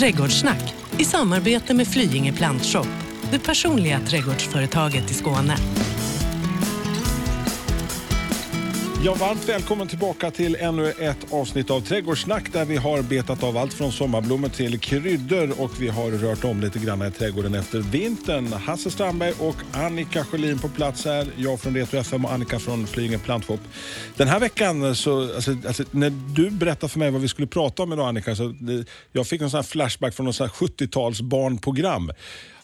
Trädgårdssnack i samarbete med Flyinge Plantshop, det personliga trädgårdsföretaget i Skåne. Ja, varmt välkommen tillbaka till ännu ett avsnitt av Trädgårdssnack där vi har betat av allt från sommarblommor till kryddor och vi har rört om lite grann i trädgården efter vintern. Hasse Strandberg och Annika Sjölin på plats här. Jag från Retro FM och Annika från Flyinge Plantshop. Den här veckan, så, alltså, alltså, när du berättade för mig vad vi skulle prata om idag Annika, så jag fick en sån här flashback från något 70-tals barnprogram.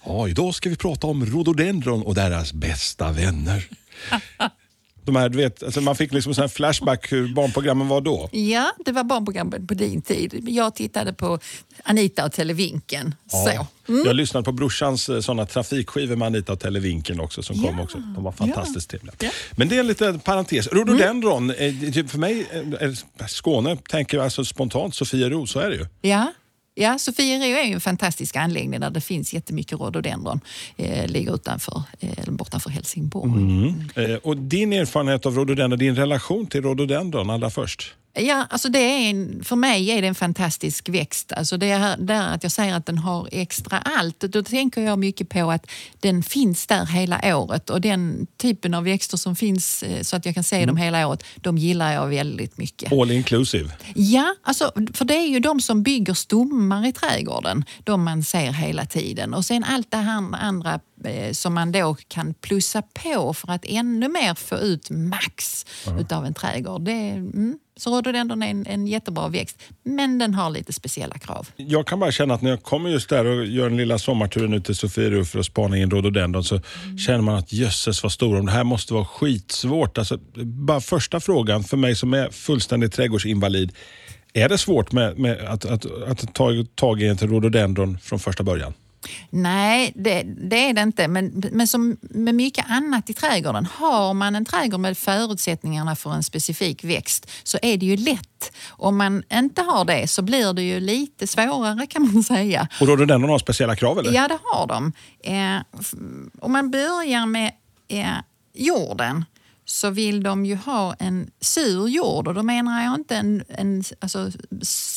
Ja, idag ska vi prata om rhododendron och deras bästa vänner. De här, du vet, alltså man fick liksom en flashback hur barnprogrammen var då. Ja, det var barnprogrammen på din tid. Jag tittade på Anita och Televinken. Ja. Så. Mm. Jag lyssnade på brorsans eh, såna trafikskivor med Anita och Televinken också som kom Ja. också. De var fantastiskt trevliga. Ja. Men det är en liten parentes. Rhododendron, eh, typ för mig, eh, Skåne tänker jag alltså spontant Sofiero, så är det ju. Ja. Ja, Sofiero är ju en fantastisk anläggning där det finns jättemycket rhododendron. Eh, ligger utanför, eh, bortanför Helsingborg. Mm. Eh, och din erfarenhet av rhododendron, din relation till rhododendron allra först? Ja, alltså det är en, för mig är det en fantastisk växt. Alltså det är där att jag säger att den har extra allt. Då tänker jag mycket på att den finns där hela året och den typen av växter som finns eh, så att jag kan se dem hela året, de gillar jag väldigt mycket. All inclusive. Ja, alltså, för det är ju de som bygger stommar i trädgården. De man ser hela tiden. Och sen allt det här andra eh, som man då kan plussa på för att ännu mer få ut max utav en trädgård. Det mm. Så rhododendron är en, en jättebra växt, men den har lite speciella krav. Jag kan bara känna att när jag kommer just där och gör den lilla sommarturen ut till Sofiero för att spana in rhododendron så känner man att jösses vad stor de Det här måste vara skitsvårt. Alltså, bara första frågan för mig som är fullständig trädgårdsinvalid. Är det svårt med, med att, att, att ta tag i en rhododendron från första början? Nej, det, det är det inte. Men, men som med mycket annat i trädgården, har man en trädgård med förutsättningarna för en specifik växt så är det ju lätt. Om man inte har det så blir det ju lite svårare kan man säga. Och rhododendron har speciella krav eller? Ja, det har de. Eh, om man börjar med eh, jorden så vill de ju ha en sur jord och då menar jag inte en, en alltså,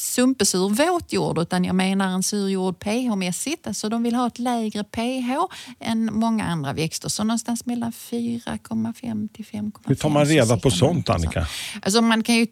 sumpesur våt jord utan jag menar en sur jord pH-mässigt. Alltså de vill ha ett lägre pH än många andra växter. Så någonstans mellan 4,5 till 5,5. Hur tar man reda på sånt Annika? Alltså man kan ju,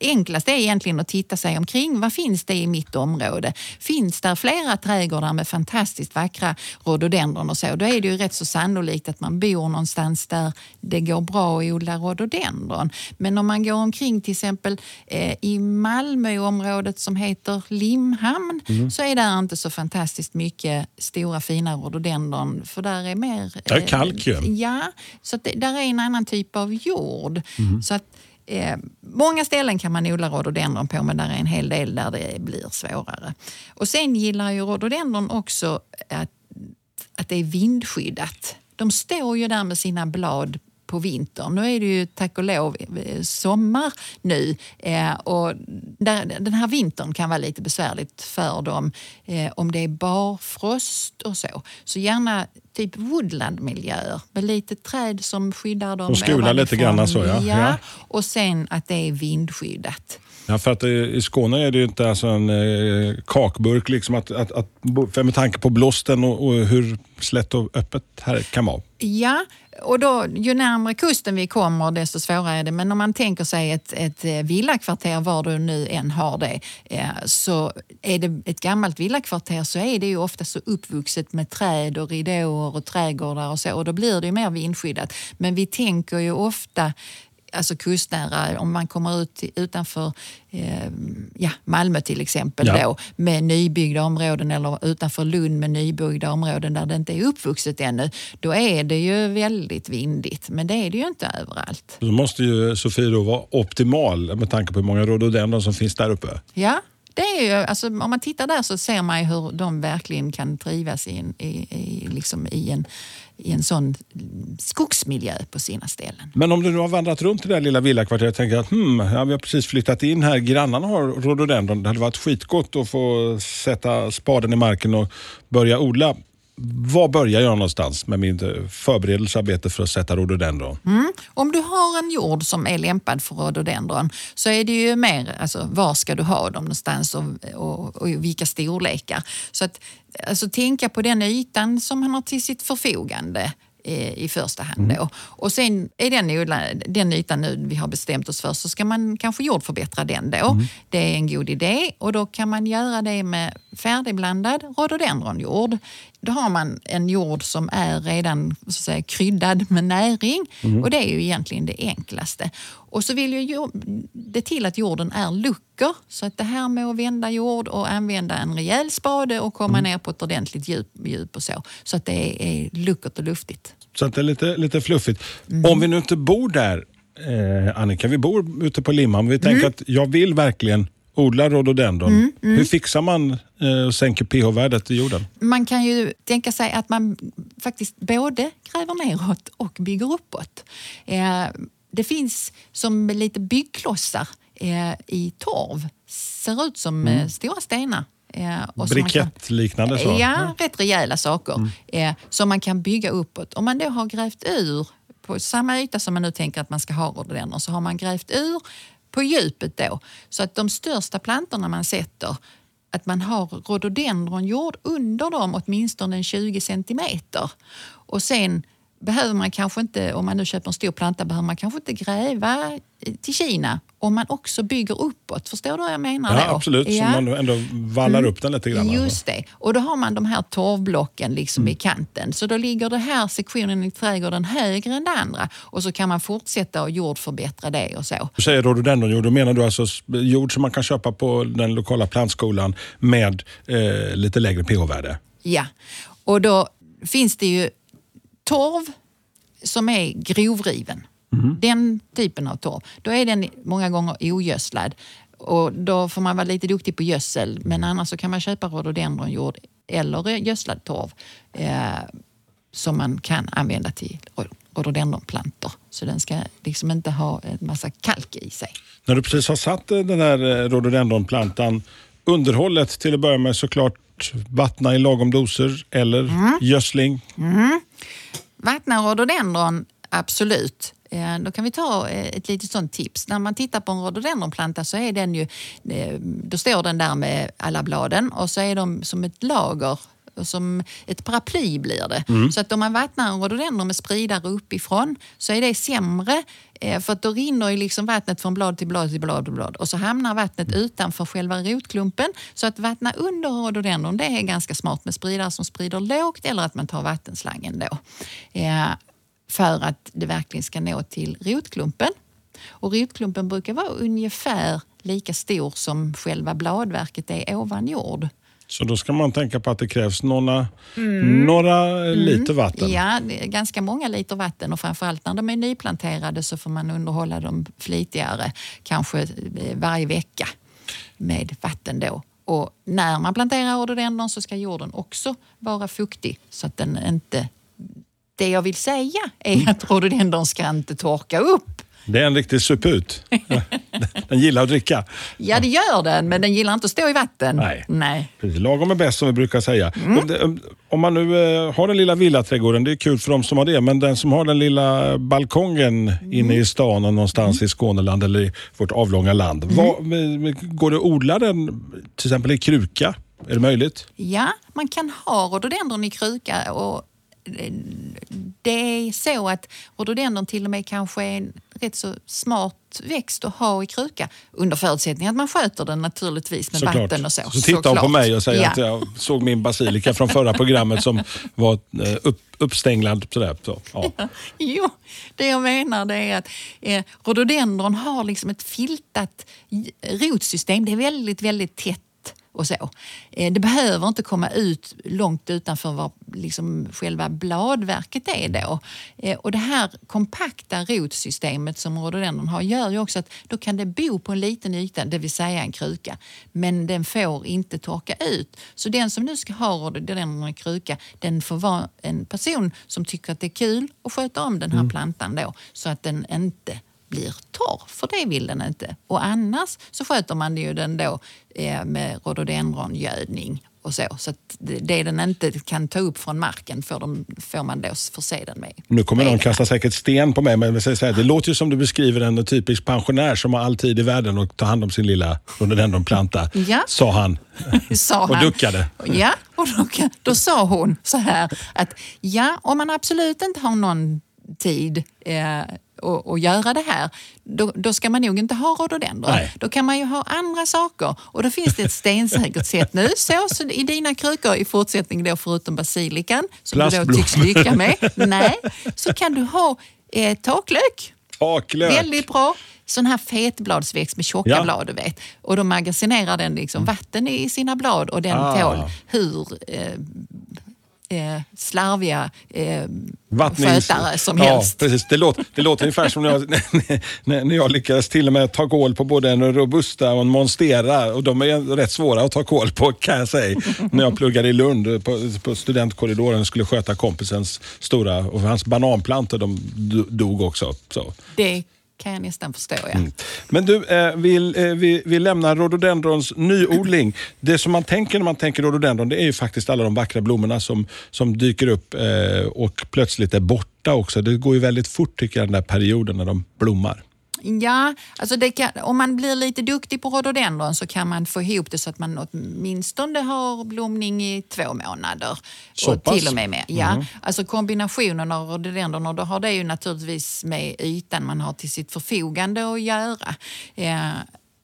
enklast är egentligen att titta sig omkring. Vad finns det i mitt område? Finns där flera trädgårdar med fantastiskt vackra rhododendron och så, då är det ju rätt så sannolikt att man bor någonstans där det går bra att odla rhododendron. Men om man går omkring till exempel eh, i Malmöområdet som heter Limhamn Mm. så är där inte så fantastiskt mycket stora fina rhododendron för där är mer... Där är eh, kalk ju. Ja, så det, där är en annan typ av jord. Mm. Så att, eh, många ställen kan man odla rhododendron på men där är en hel del där det blir svårare. Och Sen gillar ju rhododendron också att, att det är vindskyddat. De står ju där med sina blad på vintern. Nu är det ju tack och lov eh, sommar nu eh, och där, den här vintern kan vara lite besvärligt för dem eh, om det är barfrost och så. Så gärna typ woodlandmiljöer med lite träd som skyddar dem Som skular lite grann så, ja. Ja. Och sen att det är vindskyddat. Ja, för att eh, i Skåne är det ju inte alltså en eh, kakburk liksom att, att, att, för med tanke på blåsten och, och hur slätt och öppet här kan vara. Ja, och då, ju närmare kusten vi kommer desto svårare är det. Men om man tänker sig ett, ett eh, villakvarter, var du nu än har det, eh, så är det ett gammalt villakvarter så är det ju ofta så uppvuxet med träd och ridåer och trädgårdar och så och då blir det ju mer vindskyddat. Men vi tänker ju ofta alltså kustnära, om man kommer ut utanför eh, ja, Malmö till exempel Ja. då, med nybyggda områden eller utanför Lund med nybyggda områden där det inte är uppvuxet ännu, då är det ju väldigt vindigt. Men det är det ju inte överallt. Då måste ju Sofie då vara optimal med tanke på hur många rhododendron som finns där uppe. Ja, det är ju, alltså, om man tittar där så ser man ju hur de verkligen kan trivas i en, i, i, liksom i en, i en sån skogsmiljö på sina ställen. Men om du nu har vandrat runt i det där lilla villakvarteret och tänker att hmm, ja, vi har precis flyttat in här, grannarna har rhododendron. Det hade varit skitgott att få sätta spaden i marken och börja odla var börjar jag någonstans med min eh, förberedelsearbete för att sätta rhododendron? Mm. Om du har en jord som är lämpad för rhododendron så är det ju mer, alltså, var ska du ha dem någonstans och, och, och vilka storlekar. Så att alltså, tänka på den ytan som han har till sitt förfogande i första hand. Mm. Och sen är den, den ytan nu vi har bestämt oss för så ska man kanske jordförbättra den då. Mm. Det är en god idé och då kan man göra det med färdigblandad rhododendronjord. Då har man en jord som är redan så att säga, kryddad med näring mm. och det är ju egentligen det enklaste. Och så vill ju det till att jorden är luckor så att det här med att vända jord och använda en rejäl spade och komma mm. ner på ett ordentligt djup, djup och så. Så att det är luckert och luftigt. Så att det är lite, lite fluffigt. Mm. Om vi nu inte bor där, eh, Annika, vi bor ute på Limhamn. Vi tänker mm. att jag vill verkligen odla rhododendron. Mm, mm. Hur fixar man eh, och sänker pH-värdet i jorden? Man kan ju tänka sig att man faktiskt både gräver neråt och bygger uppåt. Eh, det finns som lite byggklossar eh, i torv. Ser ut som mm. Eh, stora stenar. Eh, Brikettliknande så? Ja, mm. rätt rejäla saker mm. eh, som man kan bygga uppåt. Om man då har grävt ur på samma yta som man nu tänker att man ska ha rhododendron så har man grävt ur på djupet då. Så att de största plantorna man sätter, att man har rhododendronjord under dem åtminstone 20 centimeter. Och sen behöver man kanske inte, om man nu köper en stor planta, behöver man kanske inte gräva till Kina om man också bygger uppåt. Förstår du vad jag menar? Ja, då? absolut. Ja. Så man ändå vallar upp den lite grann. Just det. Och då har man de här torvblocken liksom mm. i kanten. Så då ligger den här sektionen i trädgården högre än det andra. Och så kan man fortsätta och jordförbättra det och så. Du säger rhododendronjord, då menar du alltså jord som man kan köpa på den lokala plantskolan med eh, lite lägre pH-värde? Ja, och då finns det ju torv som är grovriven. Mm. Den typen av torv. Då är den många gånger ogödslad. Och då får man vara lite duktig på gödsel. Men annars så kan man köpa rhododendronjord eller gödslad torv eh, som man kan använda till rhododendronplantor. Så den ska liksom inte ha en massa kalk i sig. När du precis har satt eh, den här eh, rhododendronplantan, underhållet till att börja med såklart vattna i lagom doser eller mm. gödsling? Mm. Vattna rhododendron, absolut. Eh, då kan vi ta eh, ett litet sånt tips. När man tittar på en rhododendronplanta så är den ju, eh, då står den där med alla bladen och så är de som ett lager som ett paraply blir det. Mm. Så att om man vattnar en rhododendron med spridare uppifrån så är det sämre för att då rinner ju liksom vattnet från blad till blad till blad till blad och så hamnar vattnet utanför själva rotklumpen. Så att vattna under rhododendron det är ganska smart med spridare som sprider lågt eller att man tar vattenslangen då för att det verkligen ska nå till rotklumpen. Och rotklumpen brukar vara ungefär lika stor som själva bladverket är ovan jord. Så då ska man tänka på att det krävs några, mm. några liter vatten? Ja, ganska många liter vatten och framförallt när de är nyplanterade så får man underhålla dem flitigare, kanske eh, varje vecka med vatten då. Och när man planterar rhododendron så ska jorden också vara fuktig så att den inte det jag vill säga är mm. att rhododendron ska inte torka upp. Det är en riktig suput. Den gillar att dricka. Ja, det gör den, men den gillar inte att stå i vatten. Nej. Nej. Precis. Lagom är bäst som vi brukar säga. Mm. Om man nu eh, har den lilla villaträdgården, det är kul för de som har det, men den som har den lilla balkongen mm. inne i stan och någonstans mm. i Skåneland eller i vårt avlånga land. Mm. Vad, går det att odla den till exempel i kruka? Är det möjligt? Ja, man kan ha rhododendron i kruka och det är så att rhododendron till och med kanske är en rätt så smart växt att ha i kruka. Under förutsättning att man sköter den naturligtvis med Såklart. vatten och så. Så tittar hon på mig och säger ja. att jag såg min basilika från förra programmet som var eh, upp, uppstänglad. Sådär. Så, ja. Jo, det jag menar det är att eh, rhododendron har liksom ett filtat rotsystem. Det är väldigt, väldigt tätt och så. Eh, det behöver inte komma ut långt utanför vad liksom själva bladverket är då. Eh, och det här kompakta rotsystemet som rhododendron har gör ju också att då kan det bo på en liten yta, det vill säga en kruka. Men den får inte torka ut. Så den som nu ska ha rhododendron i kruka, den får vara en person som tycker att det är kul och sköta om den här mm. plantan då så att den inte blir torr, för det vill den inte. Och annars så sköter man ju den då eh, med rhododendrongödning och så. Så att det den inte kan ta upp från marken får, de, får man då förse den med. Nu kommer någon kasta säkert sten på mig, men jag säger så här, det låter ju som du beskriver en typisk pensionär som har all tid i världen att ta hand om sin lilla rhododendronplanta, Ja. sa han. sa Och han. duckade. Ja, och då, då sa hon så här att ja, om man absolut inte har någon tid eh, att, att göra det här, då, då ska man nog inte ha rhododendron. Nej. Då kan man ju ha andra saker och då finns det ett stensäkert sätt nu. Så, så i dina krukor i fortsättningen då förutom basilikan, som du då tycks lycka med, nej, så kan du ha eh, taklök. Taklök. Väldigt bra. Sån här fetbladsväxt med tjocka Ja. blad, du vet. Och då magasinerar den liksom vatten i sina blad och den Ah. tål hur eh, eh, slarviga eh, Vattnings- skötare som ja, helst. Precis. Det, låter, det låter ungefär som när jag, när, när jag lyckades till och med ta koll på både en robusta och en monstera. Och de är rätt svåra att ta koll på kan jag säga. när jag pluggade i Lund på, på studentkorridoren och skulle sköta kompisens stora, och hans bananplantor de do- dog också. Så. Det kan jag nästan förstå, ja. Mm. Men du, eh, vi, eh, vi, vi lämnar rhododendrons nyodling. Det som man tänker när man tänker rhododendron, det är ju faktiskt alla de vackra blommorna som, som dyker upp eh, och plötsligt är borta också. Det går ju väldigt fort tycker jag, den där perioden när de blommar. Ja, alltså kan, om man blir lite duktig på rhododendron så kan man få ihop det så att man åtminstone har blomning i två månader. Så och pass? till och med mer. Ja, Alltså kombinationen av rhododendron, och då har det ju naturligtvis med ytan man har till sitt förfogande att göra. Eh,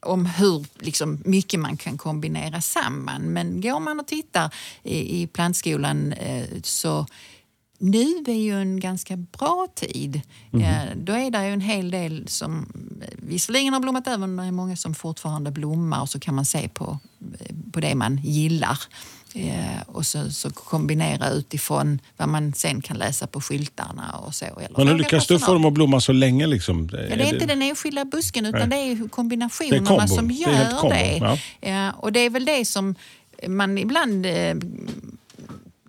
om hur liksom, mycket man kan kombinera samman. Men går man och tittar i, i plantskolan eh, så nu är ju en ganska bra tid. Eh, då är det ju en hel del som eh, visserligen har blommat över men det är många som fortfarande blommar och så kan man se på, eh, på det man gillar. Och så, så kombinera utifrån vad man sen kan läsa på skyltarna och så. Eller Men hur lyckas du få dem att blomma så länge? Liksom? Ja, det är inte den enskilda busken utan det är Det är kombinationerna som Det är gör helt det. kombo, ja. Och det är väl det som man ibland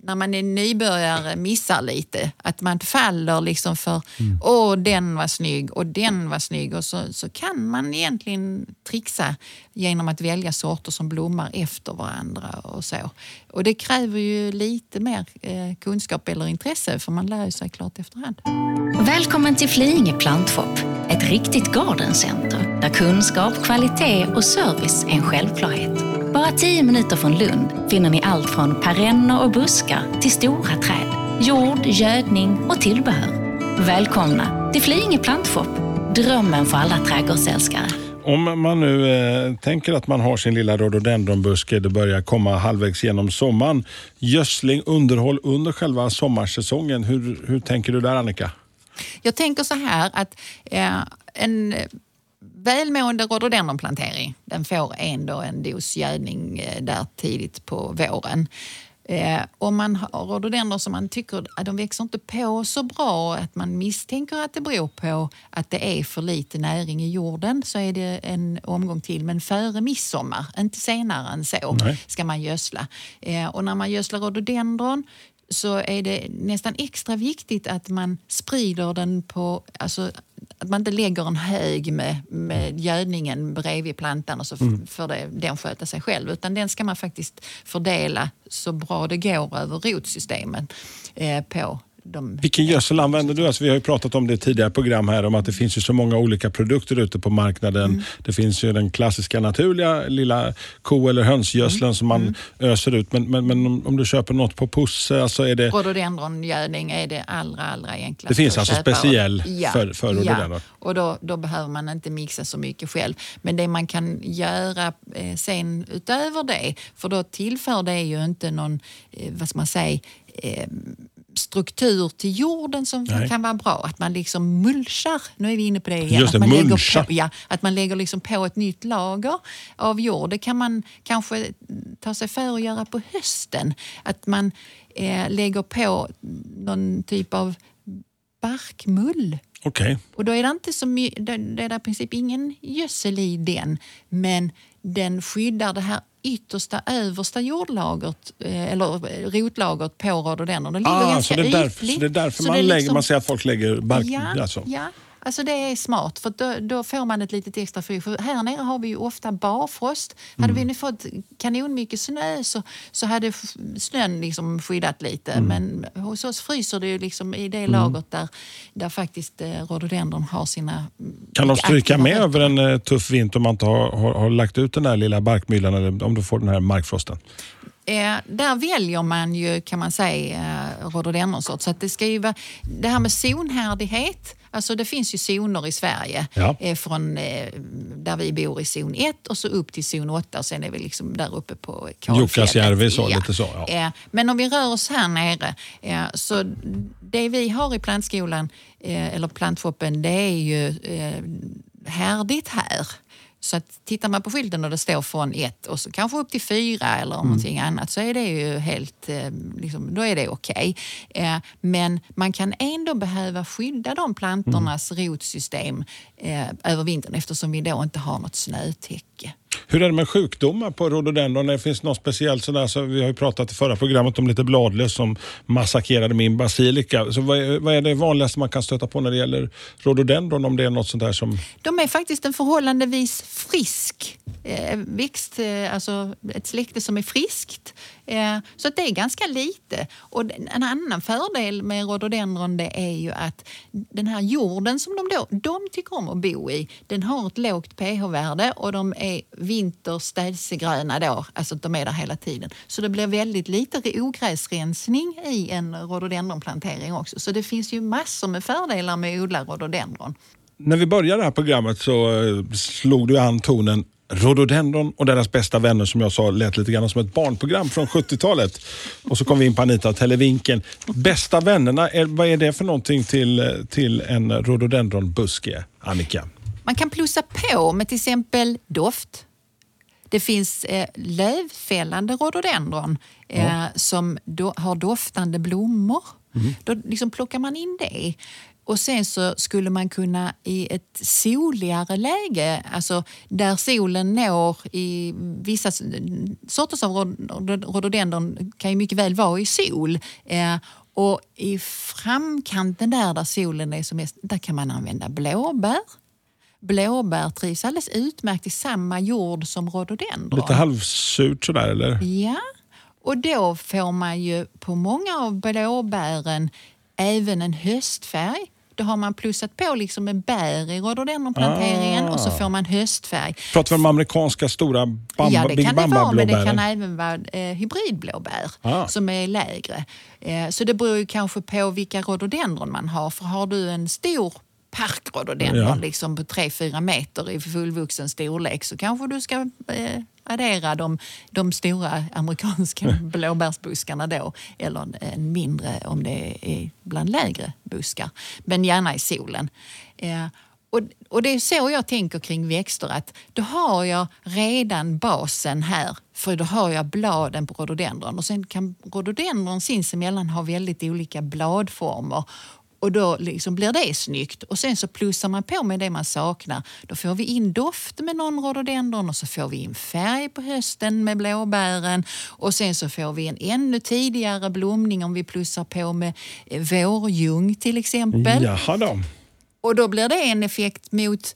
när man är nybörjare missar lite. Att man faller liksom för Mm. åh den var snygg och den var snygg. Och så, så kan man egentligen trixa genom att välja sorter som blommar efter varandra och så. Och det kräver ju lite mer eh, kunskap eller intresse för man lär sig klart efterhand. Välkommen till Flyinge plantshop, ett riktigt gardencenter där kunskap, kvalitet och service är en självklarhet. Bara tio minuter från Lund finner ni allt från perenner och buskar till stora träd, jord, gödning och tillbehör. Välkomna till Flyinge plantshop, drömmen för alla trädgårdsälskare. Om man nu eh, tänker att man har sin lilla rhododendronbuske, det börjar komma halvvägs genom sommaren. Gödsling, underhåll under själva sommarsäsongen. Hur, hur tänker du där Annika? Jag tänker så här att eh, en välmående rhododendronplantering den får ändå en dos gödning eh, där tidigt på våren. Eh, om man har rhododendron som man tycker att de växer inte på så bra att man misstänker att det beror på att det är för lite näring i jorden så är det en omgång till. Men före midsommar, inte senare än så, Nej. ska man gödsla. Eh, och när man gödslar rhododendron så är det nästan extra viktigt att man sprider den på... Alltså, att man inte lägger en hög med, med gödningen bredvid plantan och så f- får det, den sköta sig själv. Utan den ska man faktiskt fördela så bra det går över rotsystemet eh, på de... Vilken gödsel använder du? Alltså, vi har ju pratat om det i tidigare program här om att det finns ju så många olika produkter ute på marknaden. Det finns ju den klassiska naturliga lilla ko eller hönsgödseln som man öser ut. Men, men, men om, om du köper något på Pusse, alltså är det... Rhododendrongödning är det allra, allra enklaste Det finns alltså speciell ja, för- för rhododendron? Ja, och då, då behöver man inte mixa så mycket själv. Men det man kan göra eh, sen utöver det, för då tillför det ju inte någon, eh, vad ska man säga, eh, struktur till jorden som Nej. kan vara bra. Att man liksom mulchar, nu är vi inne på det igen. Just det, att man. Lägger på, ja, att man lägger liksom på ett nytt lager av jord. Det kan man kanske ta sig för att göra på hösten. Att man eh, lägger på någon typ av barkmull. Okej. Och då är det inte så mycket, det det är där i princip ingen gödsel i den, men den skyddar det här yttersta översta jordlagret, eh, eller rotlagret på rhododendron. Det ligger Ah, så, ganska det är därför, ytligt. så det är därför Så man, lägger, liksom- man ser att folk lägger bark... Ja, Alltså. ja, alltså det är smart för då, då får man ett litet extra skydd. För här nere har vi ju ofta barfrost. Hade vi nu fått kanonmycket snö så, så hade snön liksom skyddat lite. Men hos oss fryser det ju liksom i det lagret där, där faktiskt eh, rhododendron har sina mm, Kan de stryka med över en eh, tuff vinter om man inte har, har, har lagt ut den där lilla barkmyllan eller om du får den här markfrosten? Eh, där väljer man ju kan man säga eh, rhododendronsort. Så att det ska ju vara, det här med zonhärdighet, alltså det finns ju zoner i Sverige. Ja. Eh, från eh, där vi bor i zon 1 och så upp till zon 8 och sen är vi liksom där uppe på. Jukkasjärvi så, lite så, ja. Men om vi rör oss här nere, så det vi har i plantskolan, eller plantshoppen, det är ju härdigt här. Så att tittar man på skylten och det står från ett och så kanske upp till fyra eller Mm. någonting annat så är det ju helt, eh, liksom, då är det okej. Eh, men man kan ändå behöva skydda de plantornas Mm. rotsystem eh, över vintern eftersom vi då inte har något snötäcke. Hur är det med sjukdomar på rhododendron? Det finns något speciellt sådär, så vi har ju pratat i förra programmet om lite bladlöss som massakrerade min basilika. Så vad, är, vad är det vanligaste man kan stöta på när det gäller rhododendron? Om det är något sånt där som... De är faktiskt en förhållandevis frisk eh, växt, eh, alltså ett släkte som är friskt. Eh, så det är ganska lite. Och en annan fördel med rhododendron det är ju att den här jorden som de då, de tycker om att bo i, den har ett lågt pH-värde och de är vinterstädsegröna då, alltså att de är där hela tiden. Så det blir väldigt lite ogräsrensning i en rhododendronplantering också. Så det finns ju massor med fördelar med att odla rhododendron. När vi började det här programmet så eh, slog du an tonen Rhododendron och deras bästa vänner som jag sa lät lite grann som ett barnprogram från 70-talet. Och så kom vi in på Anita Televinken. Bästa vännerna, vad är det för någonting till, eh, till en rhododendronbuske, Annika? Man kan plussa på med till exempel doft. Det finns eh, lövfällande rhododendron eh, som do, har doftande blommor. Då liksom plockar man in det. Och sen så skulle man kunna i ett soligare läge, alltså där solen når i vissa sorters av rhod- rhododendron kan ju mycket väl vara i sol. Eh, och i framkanten där, där solen är som mest, där kan man använda blåbär. Blåbär trivs alldeles utmärkt i samma jord som rhododendron. Lite halvsurt sådär eller? Ja, och då får man ju på många av blåbären även en höstfärg. Då har man plussat på liksom med bär i rhododendronplanteringen Ah. och så får man höstfärg. Pratar vi om amerikanska stora bamba, ja, det kan det vara, men det kan även vara eh, hybridblåbär Ah. som är lägre. Eh, så det beror ju kanske på vilka rhododendron man har. För har du en stor parkrhododendron Ja. liksom på 3-4 meter i fullvuxen storlek så kanske du ska eh, addera de, de stora amerikanska blåbärsbuskarna då. Eller en mindre om det är bland lägre buskar. Men gärna i solen. Eh, och, och det är så jag tänker kring växter att då har jag redan basen här för då har jag bladen på rhododendron och sen kan rhododendron sinsemellan ha väldigt olika bladformer och då liksom blir det snyggt. Och sen så plussar man på med det man saknar. Då får vi in doft med någon rhododendron och så får vi in färg på hösten med blåbären. Och sen så får vi en ännu tidigare blomning om vi plussar på med eh, vårljung till exempel. Jaha då. Och då blir det en effekt mot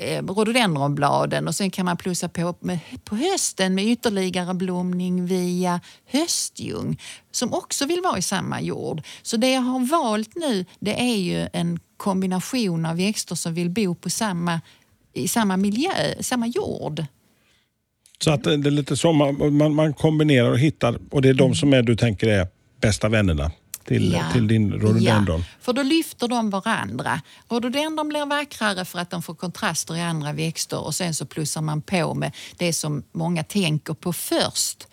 rhododendronbladen och sen kan man plussa på med, på hösten med ytterligare blomning via höstljung som också vill vara i samma jord. Så det jag har valt nu det är ju en kombination av växter som vill bo på samma, i samma miljö, samma jord. Så att det det är lite så man, man, man kombinerar och hittar och det är de som är, du tänker är bästa vännerna till, Ja. till din rhododendron. Ja, för då lyfter de varandra. Rhododendron blir vackrare för att de får kontraster i andra växter och sen så plussar man på med det som många tänker på först.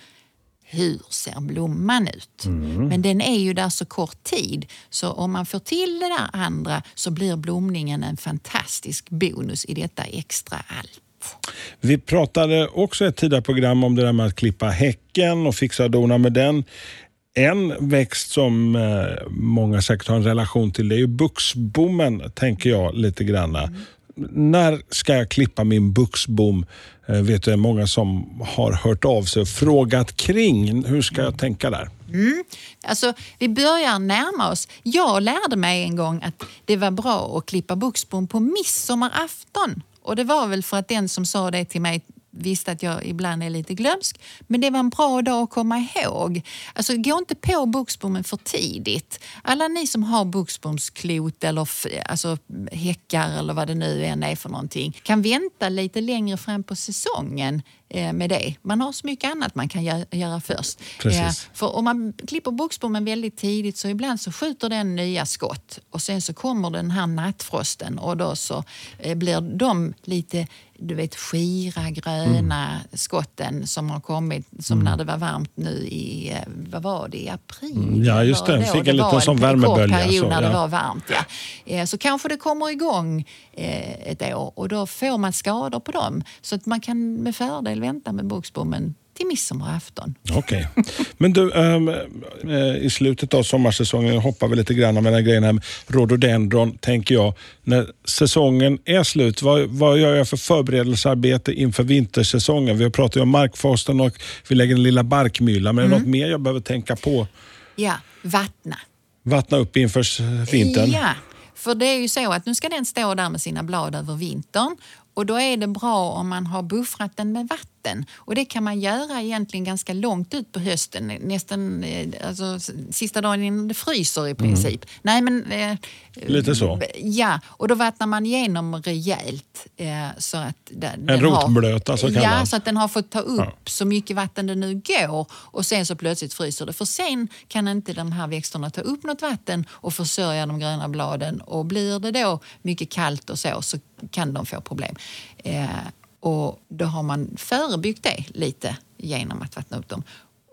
Hur ser blomman ut? Men den är ju där så kort tid så om man får till det där andra så blir blomningen en fantastisk bonus i detta extra allt. Vi pratade också i ett tidigare program om det där med att klippa häcken och fixa och dona med den. En växt som eh, många säkert har en relation till det är ju buxbommen, tänker jag lite granna. när ska jag klippa min buxbom? Eh, vet du, det är många som har hört av sig och frågat kring. Hur ska jag tänka där? Mm. Alltså, vi börjar närma oss. Jag lärde mig en gång att det var bra att klippa buxbom på midsommarafton. Och det var väl för att den som sa det till mig visste att jag ibland är lite glömsk. Men det var en bra dag att komma ihåg. Alltså, gå inte på buxbommen för tidigt. Alla ni som har buxbomsklot eller alltså, häckar eller vad det nu än är för någonting kan vänta lite längre fram på säsongen eh, med det. Man har så mycket annat man kan gö- göra först. Precis. För om man klipper buxbommen väldigt tidigt så ibland så skjuter den nya skott och sen så kommer den här nattfrosten och då så eh, blir de lite du vet skira gröna skotten som har kommit som när det var varmt nu i, eh, vad var det, i april? Mm, ja, just det. eller Fick då. en liten sån värmebölja, period så, när det ja. var varmt. Ja. Eh, Så kanske det kommer igång eh, ett år och då får man skador på dem. Så att man kan med fördel vänta med buxbommen till midsommarafton. Okej. Men du, eh, i slutet av sommarsäsongen hoppar vi lite grann mellan grejerna. här med Rhododendron, tänker jag. När säsongen är slut, vad, vad gör jag för förberedelsearbete inför vintersäsongen? Vi har pratat om markfasten och vi lägger den lilla barkmyllan. Men är det något mer jag behöver tänka på? Ja, vattna. Vattna upp inför vintern? Ja, för det är ju så att nu ska den stå där med sina blad över vintern och då är det bra om man har buffrat den med vatten. Och det kan man göra egentligen ganska långt ut på hösten, nästan eh, alltså, sista dagen innan det fryser i princip. Nej, men, eh, Mm. Lite så. Ja, och då vattnar man igenom rejält. Eh, så att den, den rotblöt, alltså, Ja, kallas. så att den har fått ta upp så mycket vatten det nu går och sen så plötsligt fryser det. För sen kan inte de här växterna ta upp något vatten och försörja de gröna bladen och blir det då mycket kallt och så så kan de få problem. Eh, och då har man förebyggt det lite genom att vattna upp dem.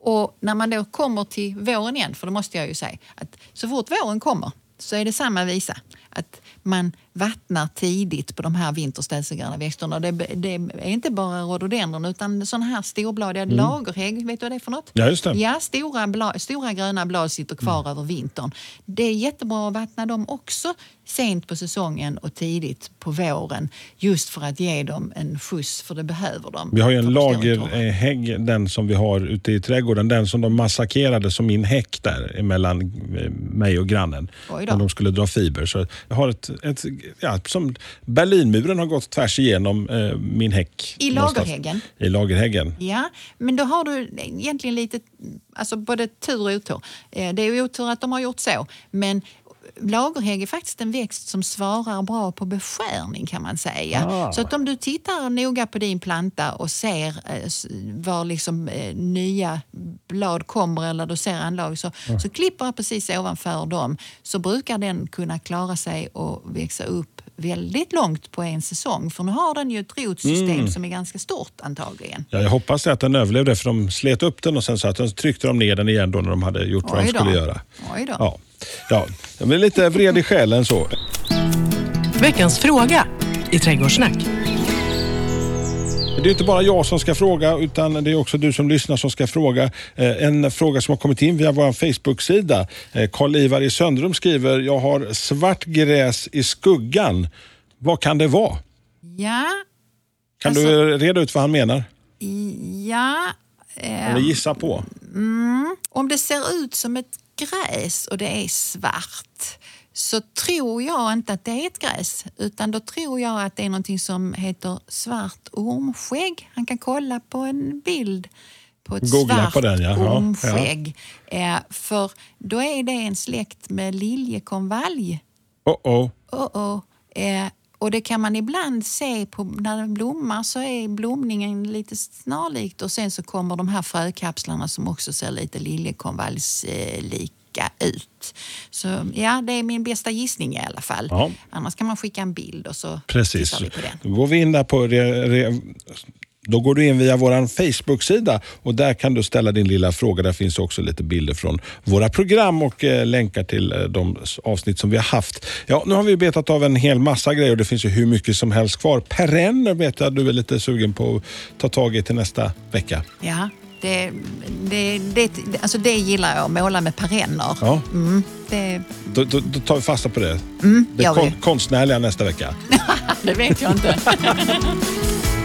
Och när man då kommer till våren igen, för det måste jag ju säga, att så fort våren kommer så är det samma visa. Att man vattnar tidigt på de här vinterställselgröna växterna. Det, det är inte bara rhododendron utan sådana här storbladiga lagerhägg. Vet du vad det är för något? Ja, just det. Ja, stora, bla, stora gröna blad sitter kvar över vintern. Det är jättebra att vattna dem också sent på säsongen och tidigt på våren. Just för att ge dem en skjuts, för det behöver de. Vi har ju en lagerhägg, den som vi har ute i trädgården. Den som de massakrerade som min häck där mellan eh, mig och grannen. När de skulle dra fiber. Så jag har ett, ett, ja, som Berlinmuren har gått tvärs igenom eh, min häck. I lagerhäggen? I lagerhäggen. Ja, men då har du egentligen lite, alltså både tur och otur. Eh, Det är otur att de har gjort så, men lagerhägg är faktiskt en växt som svarar bra på beskärning kan man säga. Ah. Så att om du tittar noga på din planta och ser eh, var liksom eh, nya blad kommer eller du ser anlag så, så klipper precis ovanför dem så brukar den kunna klara sig och växa upp väldigt långt på en säsong. För nu har den ju ett rotsystem Mm. som är ganska stort antagligen. Ja, jag hoppas att den överlevde för de slet upp den och sen så att de tryckte de ner den igen då när de hade gjort vad de Oj då. skulle göra. Oj då. Ja. Ja, jag blir lite vred i själen så. Veckans fråga i Trädgårdssnack. Det är inte bara jag som ska fråga utan det är också du som lyssnar som ska fråga. Eh, En fråga som har kommit in via vår Facebook-sida. Eh, Karl-Ivar i Söndrum skriver, jag har svart gräs i skuggan. Vad kan det vara? Ja, Kan Alltså- du reda ut vad han menar? ja. Eh, Eller gissa på? om det ser ut som ett gräs och det är svart så tror jag inte att det är ett gräs utan då tror jag att det är någonting som heter svart ormskägg. Han kan kolla på en bild på ett Googla svart på den, ja. Ja, ormskägg. Eh, för då är det en släkt med liljekonvalj. Oh oh. Oh -oh. Och det kan man ibland se på, när den blommar så är blomningen lite snarlikt och sen så kommer de här frökapslarna som också ser lite liljekonvaljslika ut. Så ja, det är min bästa gissning i alla fall. Ja. Annars kan man skicka en bild och så Precis. tittar vi på den. Då går vi in där på re, re, då går du in via vår Facebook-sida och där kan du ställa din lilla fråga. Där finns också lite bilder från våra program och eh, länkar till eh, de avsnitt som vi har haft. Ja, nu har vi betat av en hel massa grejer och det finns ju hur mycket som helst kvar. Perenner vet jag du är lite sugen på att ta tag i till nästa vecka. Ja, det, det, det, alltså det gillar jag, måla med perenner. Ja. Mm, det, Då, då, då tar vi fasta på det. det gör vi. kon, konstnärliga nästa vecka. det vet jag inte.